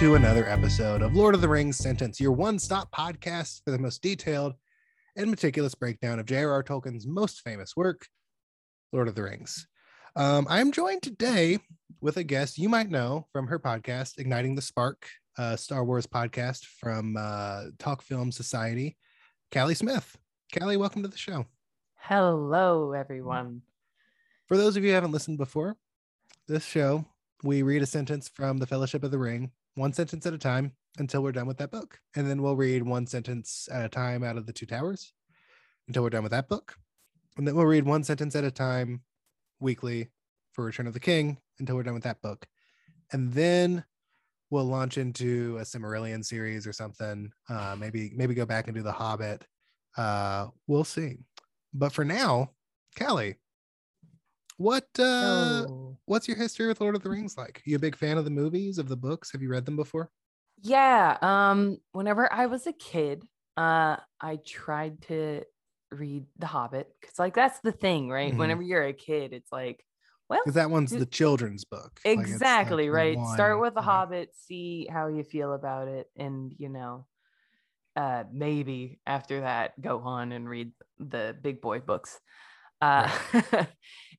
to another episode of Lord of the Rings Sentence, your one stop podcast for the most detailed and meticulous breakdown of J.R.R. Tolkien's most famous work, Lord of the Rings. Um, I'm joined today with a guest you might know from her podcast, Igniting the Spark, a Star Wars podcast from uh, Talk Film Society, Callie Smith. Callie, welcome to the show. Hello, everyone. For those of you who haven't listened before, this show, we read a sentence from The Fellowship of the Ring, one sentence at a time until we're done with that book. And then we'll read one sentence at a time out of the Two Towers until we're done with that book. And then we'll read one sentence at a time weekly for Return of the King until we're done with that book. And then we'll launch into a Silmarillion series or something. Uh, maybe maybe go back and do The Hobbit. Uh, we'll see. But for now, Callie, what uh, Oh. What's your history with Lord of the Rings like? you a big fan of the movies, of the books? Have you read them before? Yeah. Um, whenever I was a kid, uh, I tried to read The Hobbit because, like, that's the thing, right? Mhm. Whenever you're a kid, it's like, well, Because that one's do- the children's book. Like, like, exactly the right. Start with The. Hobbit, see how you feel about it, and you know, uh, maybe after that, go on and read the big boy books. Uh,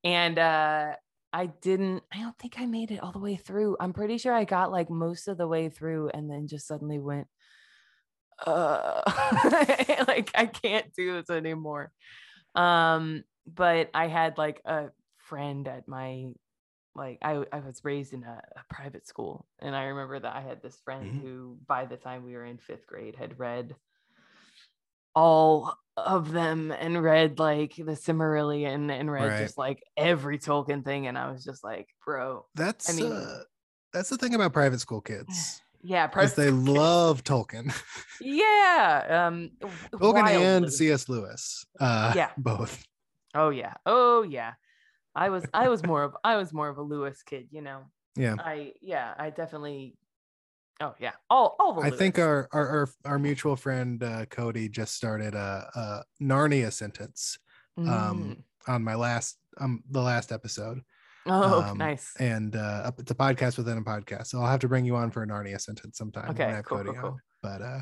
and uh, I didn't. I don't think I made it all the way through. I'm pretty sure I got like most of the way through, and then just suddenly went, uh, like I can't do this anymore. Um, but I had like a friend at my like I, I was raised in a, a private school and i remember that i had this friend Mhm. who by the time we were in fifth grade had read all of them and read like the Silmarillion and read Right. just like every Tolkien thing and I was just like bro That's I mean- uh, that's the thing about private school kids. yeah Because they love Tolkien. yeah um Tolkien and. C.S. Lewis. Uh, Yeah. both. oh yeah oh yeah I was I was more of I was more of a Lewis kid you know Yeah. I yeah I definitely oh yeah all all I think our, our our our mutual friend uh, Cody just started a, a Narnia sentence um, Mm. on my last um the last episode, oh um, nice and uh, it's a podcast within a podcast. So I'll have to bring you on for a Narnia sentence sometime. Okay, cool, Cody cool, cool. on. But uh,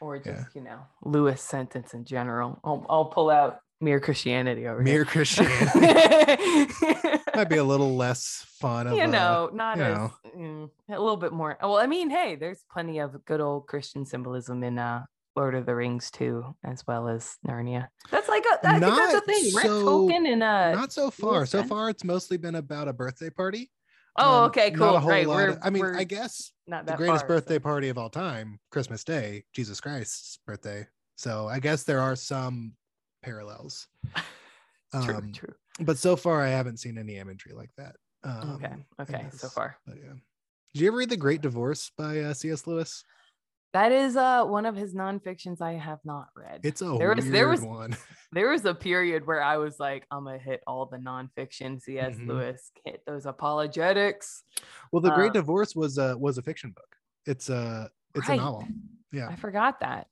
or just Yeah. you know Lewis sentence in general. I'll, I'll pull out mere Christianity over mere here. Christianity might be a little less fun. Of, you uh, know, not you as know. mm, a little bit more. Well, I mean, hey, there's plenty of good old Christian symbolism in uh Lord of the Rings too, as well as Narnia. That's like a, I think that's a thing, right? so- Tolkien and uh. not so far. So far, it's mostly been about a birthday party. oh, Um, okay, cool. a right, of- I mean, I guess not the greatest far, birthday so- party of all time, Christmas Day, Jesus Christ's birthday. So I guess there are some parallels. True, Um, true. But so far, I haven't seen any imagery like that. Um, Okay, okay, so far. But yeah. Did you ever read The Great Divorce by uh, C.S. Lewis? That is uh one of his nonfictions I have not read. It's a There weird was- there was- one. there was a period where I was like, I'm gonna hit all the nonfiction C.S. Mhm. Lewis, hit those apologetics. Well, The Great uh, Divorce was a was a fiction book. It's a it's Right. a novel. Yeah. I forgot that.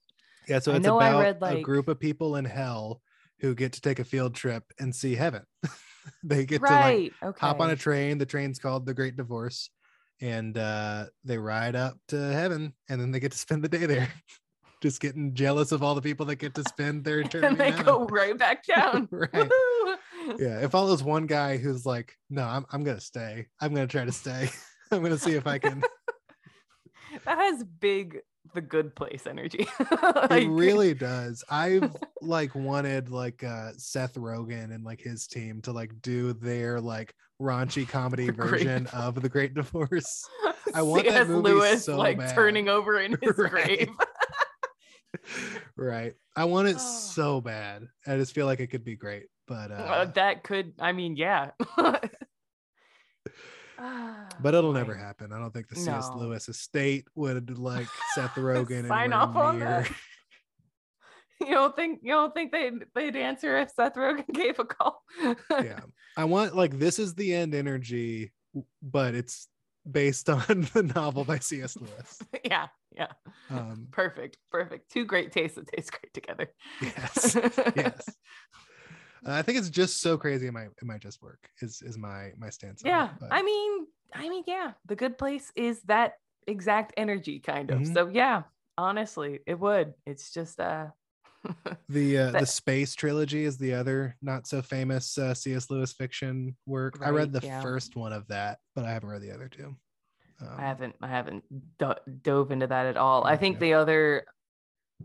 Yeah, so I it's about read, a group of people in hell who get to take a field trip and see heaven. they get to like okay. hop on a train. The train's called the Great Divorce, and uh, they ride up to heaven, and then they get to spend the day there, just getting jealous of all the people that get to spend their eternity. and they go right back down. Right. Yeah, it follows one guy who's like, "No, I'm I'm gonna stay. I'm gonna try to stay. I'm gonna see if I can." That has big the good place energy. it really does. I've like wanted like uh Seth Rogen and like his team to like do their like raunchy comedy The Great version of the Great Divorce. I want that C.S. movie Lewis so like bad. turning over in his Right. grave. right. I want it Oh. so bad. I just feel like it could be great. But uh, Uh, that could, I mean, yeah. Ah, but it'll never happen. I don't think the C.S. No. Lewis estate would like Seth Rogen Sign off on near. that. You don't think you don't think they'd they'd answer if Seth Rogen gave a call? yeah. I want like this is the end energy, but it's based on the novel by C.S. Lewis. yeah, yeah. Um, Perfect, perfect. Two great tastes that taste great together. yes, yes. Uh, I think it's just so crazy. It might it might just work. Is is my my stance? on it, Yeah, I mean, I mean, yeah. The Good Place is that exact energy, kind of. Mhm. So yeah, honestly, it would. It's just uh The uh, the space trilogy is the other not so famous uh, C.S. Lewis fiction work. I read the yeah. first one of that, but I haven't read the other two. Um, I haven't I haven't do- dove into that at all. I think Okay. the other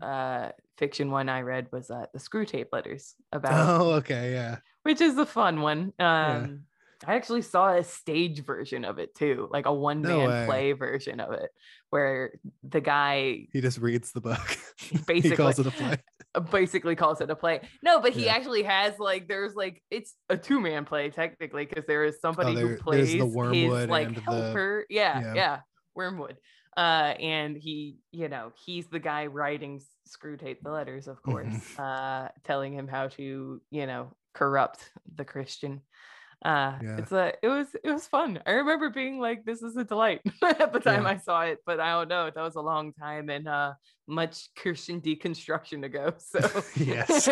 uh fiction one I read was uh, the Screwtape letters about Oh, okay, yeah. which is a fun one. Yeah. Um I actually saw a stage version of it too, like a one man way. play version of it where the guy He just reads the book. Basically. calls it a play. basically calls it a play. No, but he Yeah. actually has like there's like it's a two man play technically because there is somebody Oh, there- who plays the his Wormwood like and the- helper. Yeah, yeah. yeah, Wormwood. Uh, and he, you know, he's the guy writing Screwtape the letters, of course, uh, telling him how to, you know, corrupt the Christian. Uh, Yeah. it's a, it was, it was fun. I remember being like, this is a delight at the time Yeah. I saw it, but I don't know, that was a long time and uh, much Christian deconstruction to go. So Yes.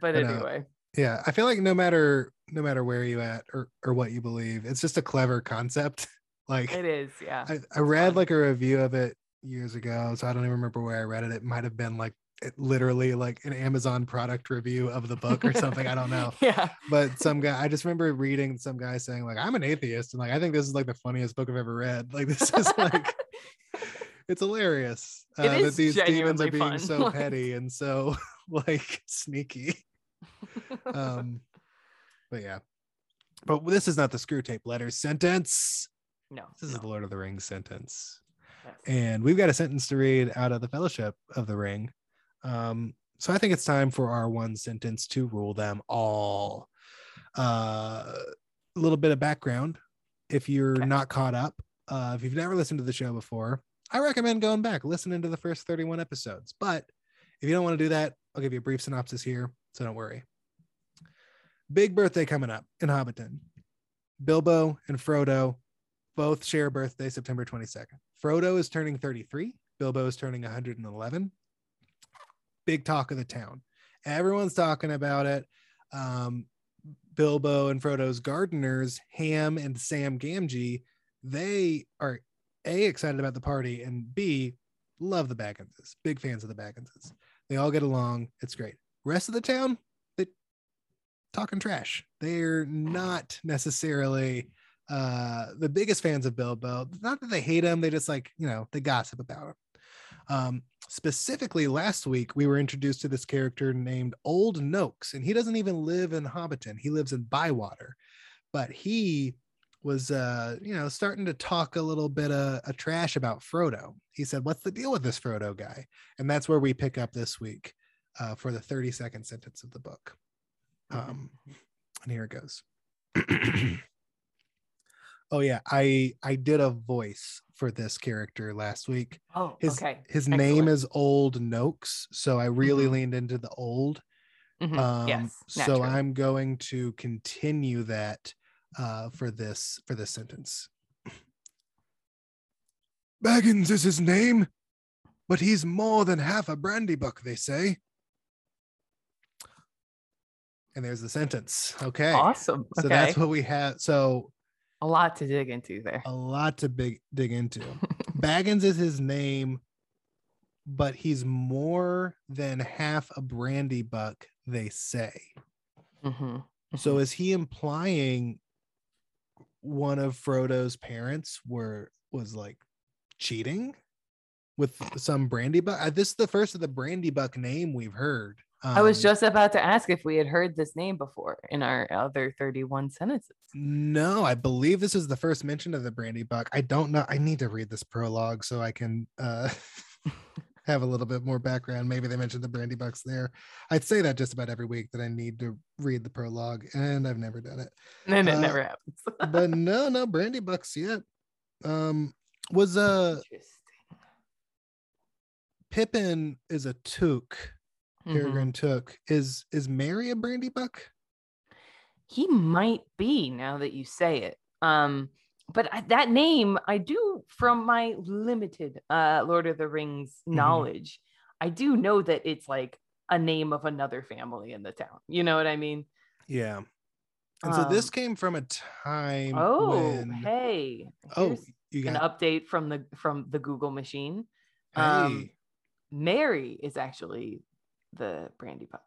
but I know. anyway, Yeah, I feel like no matter no matter where you at or or what you believe, it's just a clever concept. Like it is, yeah. I, I read like a review of it years ago, so I don't even remember where I read it. It might have been like it literally like an Amazon product review of the book or something. I don't know. yeah. But some guy, I just remember reading some guy saying like, "I'm an atheist," and like I think this is like the funniest book I've ever read. Like this is like it's hilarious uh, that these demons are being fun. so Like- petty and so like sneaky. Um, but yeah, but this is not the Screwtape letter sentence. No. This is no, the Lord of the Rings sentence. yes. And we've got a sentence to read out of the Fellowship of the Ring. Um, so I think it's time for our one sentence to rule them all. Uh, a little bit of background. If you're Okay. not caught up, uh, if you've never listened to the show before, I recommend going back, listening to the first 31 episodes. But if you don't want to do that, I'll give you a brief synopsis here. So don't worry. Big birthday coming up in Hobbiton. Bilbo and Frodo both share a birthday September 22nd. Frodo is turning 33, Bilbo is turning 111. Big talk of the town. Everyone's talking about it. Um, Bilbo and Frodo's gardeners, Ham and Sam Gamgee, they are A, excited about the party, and B, love the Bagginses. Big fans of the Bagginses. They all get along. It's great. Rest of the town, they talking trash. They're not necessarily uh the biggest fans of Bilbo. Not that they hate him, they just like, you know, they gossip about him. Um specifically last week we were introduced to this character named Old Noakes and he doesn't even live in Hobbiton. He lives in Bywater. But he was uh you know starting to talk a little bit of a trash about Frodo. He said, "What's the deal with this Frodo guy?" And that's where we pick up this week uh for the 30 second sentence of the book. Um and here it goes. oh yeah, I I did a voice for this character last week. oh, His okay. his name is Old Noakes, so I really Mhm. leaned into the old. Mhm, Um, yes. so. I'm going to continue that uh, for this for this sentence. Baggins is his name, but he's more than half a Brandybuck, they say. And there's the sentence. Okay. awesome. So okay. that's what we have. So a lot to dig into there. a lot to big dig into. Baggins is his name, but he's more than half a Brandybuck, they say. Mhm, So is he implying one of Frodo's parents were was like cheating with some brandy buck? This is the first of the Brandybuck name we've heard. I was Um, just about to ask if we had heard this name before in our other 31 sentences. no, I believe this is the first mention of the Brandybuck. I don't know. I need to read this prologue so I can uh have a little bit more background. Maybe they mentioned the Brandybucks there. I'd say that just about every week that I need to read the prologue, and I've never done it. And it Uh, never happens. but no, no Brandybucks yet. Um, was uh Interesting. Pippin is a Took, Mhm. Peregrine Took. Is is Merry a brandy buck? He might be now that you say it. Um, but I, that name I do from my limited uh Lord of the Rings Mhm. knowledge. I do know that it's like a name of another family in the town. You know what I mean? Yeah. And so this Um, came from a time Oh, when hey. Oh, you got an update from the from the Google machine. hey. um, Merry is actually the Brandybuck.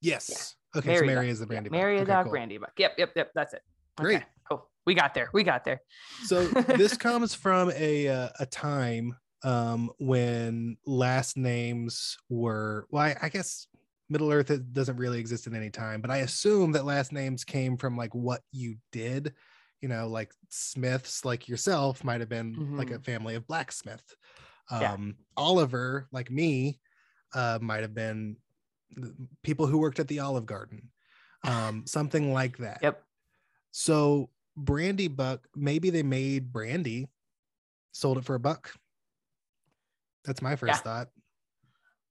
yes. Okay, so Merry is the Yeah, Brandy. Buck. Merry Okay, dog, cool. Brandybuck. Yep, yep, yep. That's it. Great. Okay, cool. We got there. We got there. So this comes from a uh, a time um when last names were well, I, I guess Middle Earth it doesn't really exist in any time, but I assume that last names came from like what you did. You know, like Smiths, like yourself, might have been like a family of blacksmith. Um, Yeah. Oliver, like me, uh, might have been the people who worked at the Olive Garden, um, something like that. Yep. So Brandybuck, maybe they made brandy, sold it for a buck. That's my first Yeah. thought.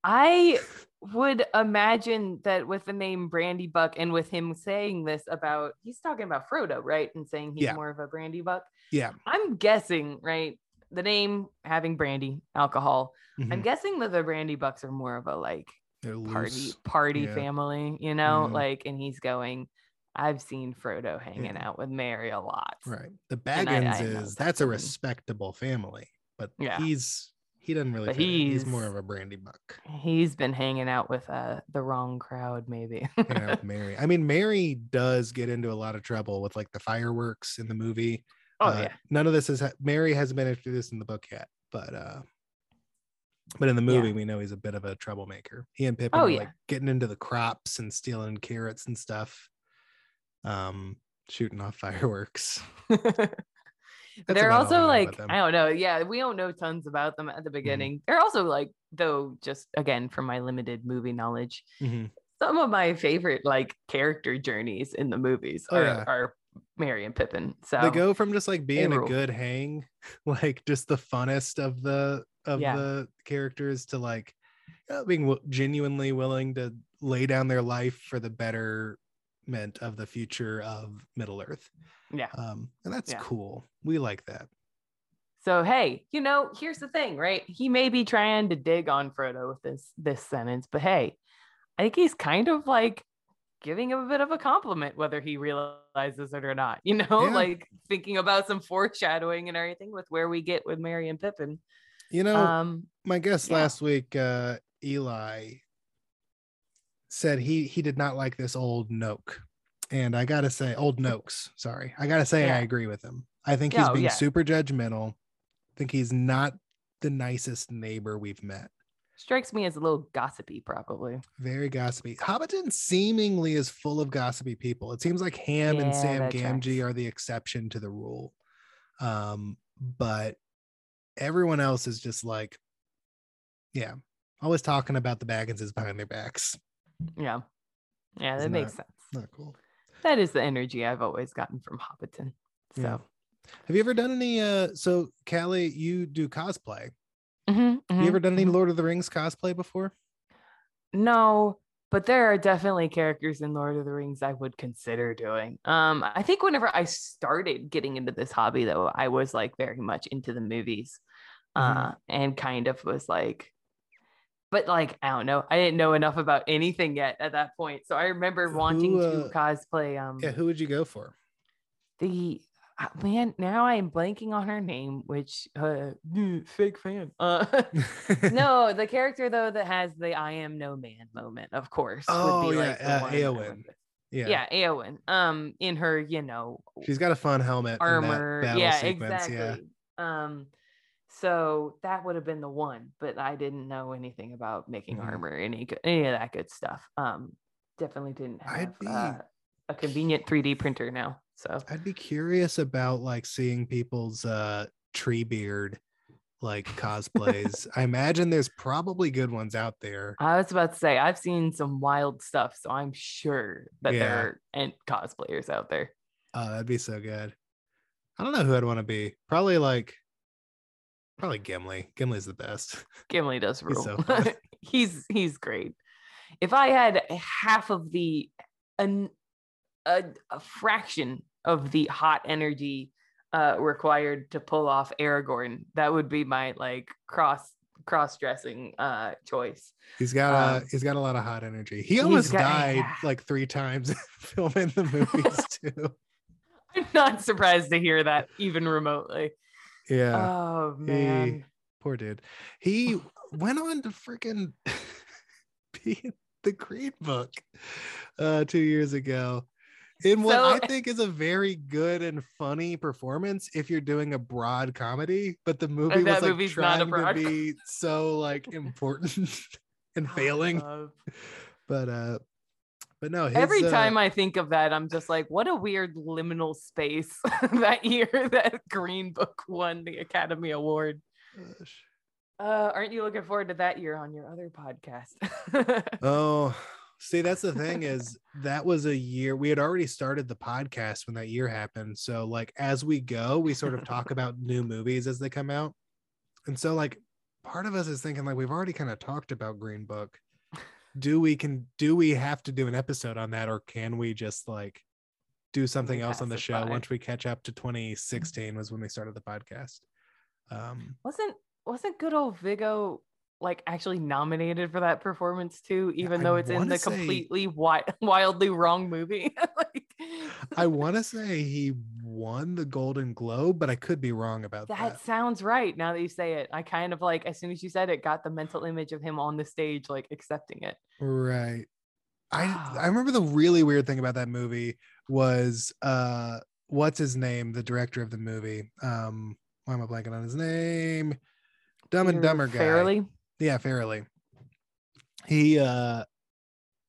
I would imagine that with the name Brandybuck and with him saying this about he's talking about Frodo, right? And saying he's Yeah. more of a Brandybuck. Yeah. I'm guessing, right? The name having brandy, alcohol. I'm Mhm. guessing that the Brandybucks are more of a like party party Yeah. family, you know, Mhm. like and he's going, I've seen Frodo hanging Yeah. out with Merry a lot. Right. The Baggins is that's a respectable family, but Yeah. he's he doesn't really in. he's more of a Brandybuck. He's been hanging out with uh the wrong crowd, maybe. with Merry. I mean, Merry does get into a lot of trouble with like the fireworks in the movie. Oh Uh, yeah. None of this is Merry hasn't been introduced in the book yet, but uh but in the Yeah. movie we know he's a bit of a troublemaker. He and Pippin Oh, are yeah. like getting into the crops and stealing carrots and stuff. Um shooting off fireworks. They're about all we also like. I don't know. Yeah, we don't know tons about them at the beginning. They're also like though just again from my limited movie knowledge, Mhm. some of my favorite like character journeys in the movies Oh, yeah. are Merry and Pippin. So They go from just like being a good hang, like just the funnest of the of Yeah. the characters to like uh, being w- genuinely willing to lay down their life for the betterment of the future of Middle Earth. yeah. Um, and that's Yeah. cool. We like that. So hey, you know, here's the thing, right? He may be trying to dig on Frodo with this this sentence, but hey, I think he's kind of like giving him a bit of a compliment, whether he realizes it or not. You know, Yeah. like thinking about some foreshadowing and everything with where we get with Merry and Pippin. You know, Um, my guest yeah. last week, uh, Eli, said he he did not like this old Noke. And I gotta say, old Noakes, sorry. I gotta say I agree with him. I think he's Oh, being yeah. super judgmental. I think he's not the nicest neighbor we've met. Strikes me as a little gossipy, probably. Very gossipy. Hobbiton seemingly is full of gossipy people. It seems like Ham and Sam Gamgee tracks. are the exception to the rule. Um, but everyone else is just like, yeah, always talking about the Bagginses behind their backs. Yeah. Yeah, that makes sense. Not cool. That is the energy I've always gotten from Hobbiton. So Yeah. Have you ever done any? Uh, so Callie, you do cosplay. Mhm, Have you ever mhm, done any mhm. Lord of the Rings cosplay before? No, but there are definitely characters in Lord of the Rings I would consider doing. Um, I think whenever I started getting into this hobby, though, I was like very much into the movies, Mhm. uh, and kind of was like, but like I don't know, I didn't know enough about anything yet at that point. So I remember wanting Who, to uh, cosplay. Um, Yeah, who would you go for? the man now I am blanking on her name, which uh, fake fan. Uh, no, the character though that has the "I am no man" moment, of course. Oh, would be yeah, like uh, Eowyn. yeah. Yeah. Eowyn. Um, in her, you know, She's got a fun helmet. armor. Yeah, sequence, exactly. Um, so that would have been the one, but I didn't know anything about making Mhm. armor, any good, any of that good stuff. Um, definitely didn't have be- uh, a convenient 3D printer now. So I'd be curious about like seeing people's uh Treebeard like cosplays. I imagine there's probably good ones out there. I was about to say I've seen some wild stuff, so I'm sure that Yeah. there are and cosplayers out there. Oh, that'd be so good. I don't know who I'd want to be. Probably like probably Gimli. Gimli's the best. Gimli does He's rule. so fun. he's he's great. If I had half of the an a, a fraction of the hot energy uh required to pull off Aragorn, that would be my like cross cross dressing uh choice. He's got a Um, he's got a lot of hot energy. He almost got- died yeah. like three times filming the movies too. I'm not surprised to hear that even remotely. Yeah. Oh man. Poor dude. He went on to freaking be in the Green Book uh two years ago. In what So- I think is a very good and funny performance if you're doing a broad comedy, but the movie was like movie's not a trying to be so like important and failing. Uh, But uh but no, his, Every uh, time I think of that, I'm just like, what a weird liminal space that year that Green Book won the Academy Award. gosh. Uh, aren't you looking forward to that year on your other podcast? Oh, see, that's the thing is that was a year we had already started the podcast when that year happened. So, like, as we go, we sort of talk about new movies as they come out. And so, like, part of us is thinking, like, we've already kind of talked about Green Book. Do we can do we have to do an episode on that, or can we just like do something else on the show by. once we catch up to 2016 was when we started the podcast. Um, wasn't wasn't good old Viggo like actually nominated for that performance too, even though it's in the say- completely wi- wildly wrong movie? like, I want to say he won the Golden Globe, but I could be wrong about that. that sounds right. Now that you say it, I kind of like as soon as you said it, got the mental image of him on the stage, like accepting it. Right. I I remember the really weird thing about that movie was uh what's his name, the director of the movie. Um why am I blanking on his name? Dumb and Dumber guy. Farrelly? Yeah, Farrelly. He uh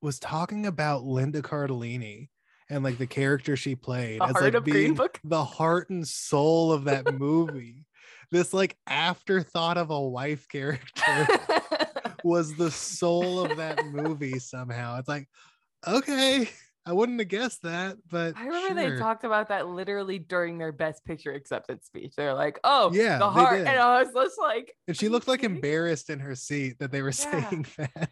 was talking about Linda Cardellini and like the character she played The as heart like of Green being Book? the heart and soul of that movie. this like afterthought of a wife character was the soul of that movie somehow. It's like, okay, I wouldn't have guessed that, but I remember sure. they talked about that literally during their best picture acceptance speech. They're like, "Oh, Yeah, the heart," and I was just like, and she looked like embarrassed in her seat that they were Yeah. saying that.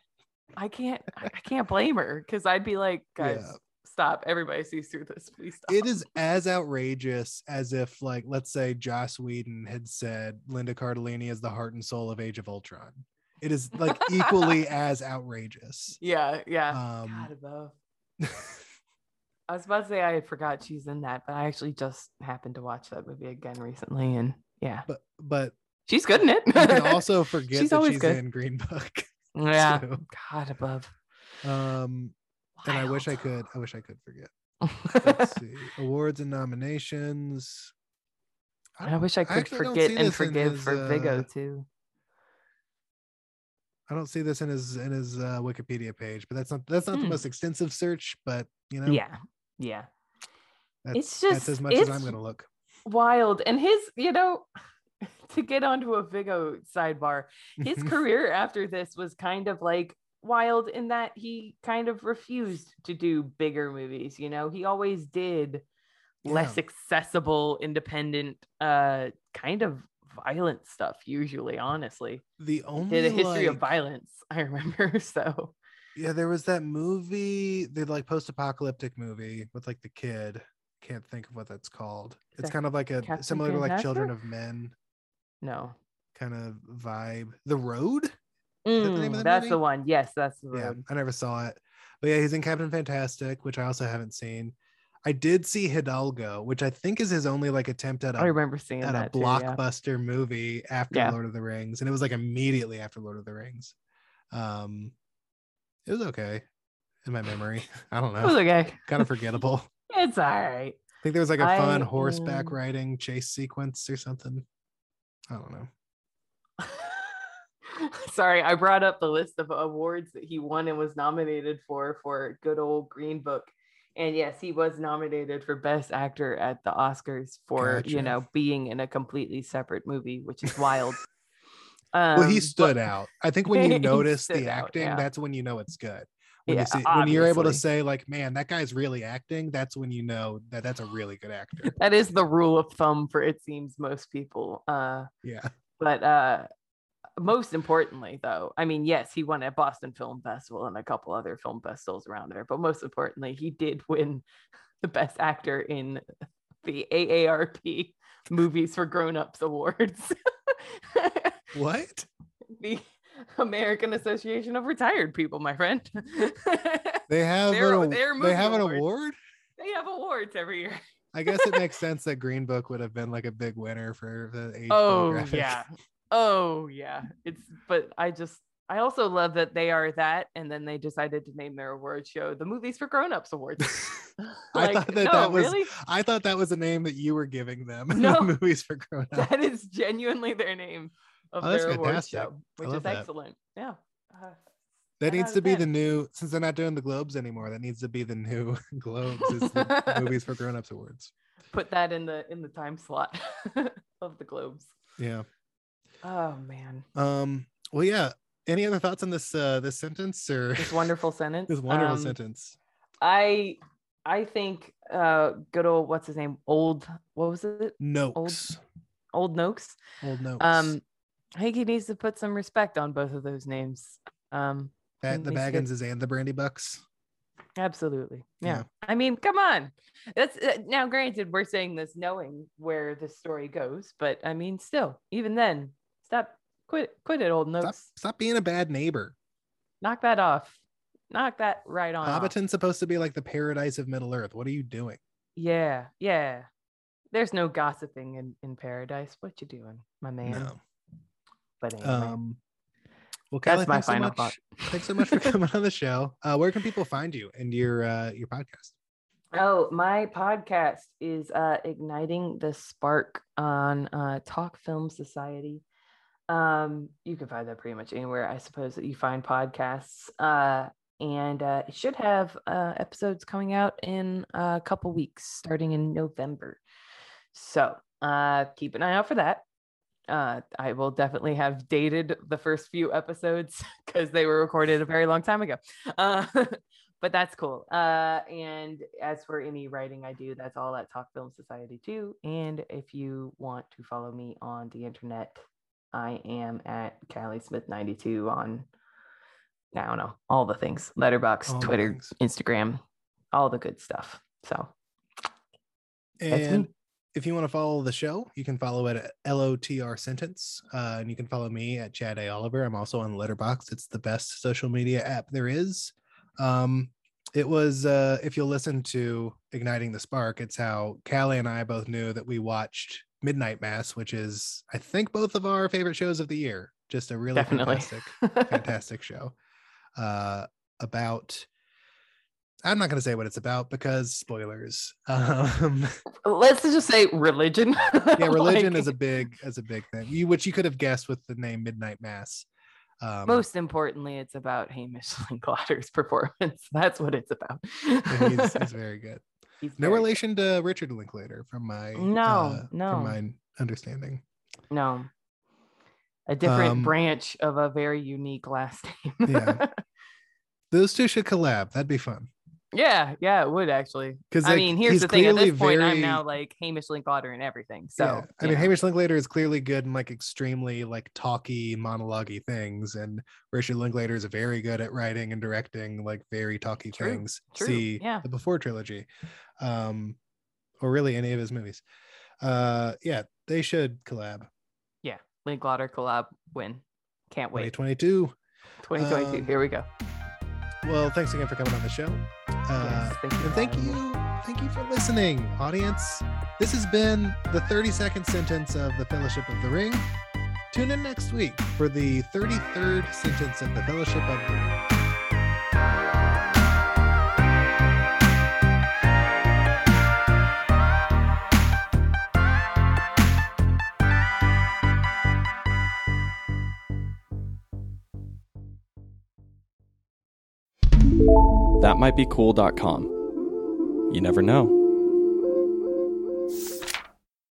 I can't, I can't blame her because I'd be like, guys, Yeah. stop! Everybody sees through this. Please stop. It is as outrageous as if, like, let's say Joss Whedon had said Linda Cardellini is the heart and soul of Age of Ultron. It is like equally as outrageous. Yeah, yeah. Um, God above. I was about to say I had forgot she's in that, but I actually just happened to watch that movie again recently, and yeah, but but she's good in it. you can also forget She's that always she's good. in Green Book. yeah, too. God above. Um, and I wish I could. I wish I could forget. Let's see. Awards and nominations. I don't- wish I could don't forget and forgive his, for Viggo uh, too. I don't see this in his in his uh, Wikipedia page, but that's not that's not the Hmm. most extensive search. But you know, Yeah, yeah. that's, it's that's just- as much as I'm gonna look. Wild. And his, you know, to get onto a Viggo sidebar, his career after this was kind of like wild in that he kind of refused to do bigger movies. You know, he always did less accessible, independent, uh, kind of violent stuff. Usually, honestly, the only did a history of violence. I remember. So Yeah, there was that movie, the like post-apocalyptic movie with like the kid. Can't think of what that's called. Is It's that kind of like a Captain similar to like Children of Men no. kind of vibe. The Road. that the of Mm, the that's the one. Yes, that's the Yeah, road. I never saw it. But yeah, he's in Captain Fantastic, which I also haven't seen. I did see Hidalgo, which I think is his only like attempt at I a remember seeing at a that too, yeah. blockbuster movie after Yeah. Lord of the Rings, and it was like immediately after Lord of the Rings. Um, it was okay in my memory. I don't know. It was okay. kind of forgettable. It's all right. I think there was like a fun I, horseback um, riding chase sequence or something. I don't know. Sorry, I brought up the list of awards that he won and was nominated for for good old Green Book. And yes, he was nominated for Best Actor at the Oscars for, you know, being in a completely separate movie, which is wild. Well, he Um, stood but- out. I think when you notice the out, acting, yeah. that's when you know it's good. When Yeah, you see when you're able to say like, man, that guy's really acting, that's when you know that that's a really good actor. That is the rule of thumb for it seems most people. Uh Yeah. but uh most importantly though i mean yes he won at boston film festival and a couple other film festivals around there but most importantly he did win the best actor in the aarp movies for grown-ups awards What? the american association of retired people my friend They have They're- an, they're they have an award? they have awards every year I guess it makes sense that Green Book would have been like a big winner for the age. oh yeah oh yeah it's but i just i also love that they are that and then they decided to name their award show the movies for grown-ups awards I thought that no, that was really I thought that was a name that you were giving them. No. movies for grown up. that is genuinely their name of Oh, that's their award fantastic. show which is that. excellent yeah Uh, That needs to be the new since they're not doing the Globes anymore. That needs to be the new Globes. Is the movies for grown ups awards. put that in the in the time slot of the globes Yeah. oh man Um. Well, yeah. Any other thoughts on this uh this sentence or this wonderful sentence this wonderful Um, sentence? i i think uh good old what's his name old what was it Noakes. old noakes Old Noakes. um i think he needs to put some respect on both of those names um Pat the Bagginses and the Brandybucks. absolutely yeah, Yeah. i mean come on that's uh, now granted we're saying this knowing where the story goes but i mean still even then stop quit quit it old Stop, stop being a bad neighbor. knock that off knock that right on off. Hobbiton's supposed to be like the paradise of Middle Earth. What are you doing? yeah yeah there's no gossiping in in paradise what you doing my man No. But anyway Um. Well, Callie, That's my thanks so much. thought. Thanks so much for coming on the show. Uh, where can people find you and your uh, your podcast? Oh, my podcast is uh, Igniting the Spark on uh, Talk Film Society. Um, you can find that pretty much anywhere, I suppose, that you find podcasts. Uh, and uh, it should have uh, episodes coming out in a couple weeks, starting in November. So uh, keep an eye out for that. Uh, I will definitely have dated the first few episodes because they were recorded a very long time ago. Uh, but that's cool. Uh, and as for any writing I do, that's all at Talk Film Society too. And if you want to follow me on the internet, I am at Callie Smith 92 on I don't know, all the things. Letterboxd, All Twitter, things. Instagram, all the good stuff. So And. If you want to follow the show, you can follow it at LOTR Sentence. Uh, and you can follow me at Chad A. Oliver. I'm also on Letterboxd. It's the best social media app there is. Um, it was, uh, if you'll listen to Igniting the Spark, it's how Callie and I both knew that we watched Midnight Mass, which is, I think, both of our favorite shows of the year. Just a really definitely. fantastic fantastic show uh about i'm not going to say what it's about because spoilers um Let's just say religion. yeah religion Like, is a big is a big thing you which you could have guessed with the name midnight mass um most importantly, it's about Hamish Linklater's performance. That's what it's about. he's, he's very good He's no very good. relation to richard linklater from my No, uh, no. from my understanding No. A different Um, branch of a very unique last name. Yeah. those two should collab that'd be fun yeah, yeah, it would actually. because I mean, here's the thing. At this point, I'm now like Hamish Linklater and everything. So yeah. I mean, know. Hamish Linklater is clearly good in like extremely like talky, monologue things, and Richard Linklater is very good at writing and directing like very talky True, things. true, See yeah. the Before trilogy, um, or really any of his movies. Uh, yeah, they should collab. yeah, Linklater collab win. Can't wait. 2022. 2022. um, Here we go. Well, thanks again for coming on the show. Uh, Yes, thank you and thank having me. you, thank you for listening, audience. This has been the 30 second sentence of the Fellowship of the Ring. Tune in next week for the 33rd sentence of the Fellowship of the Ring. That might be cool.com. You never know.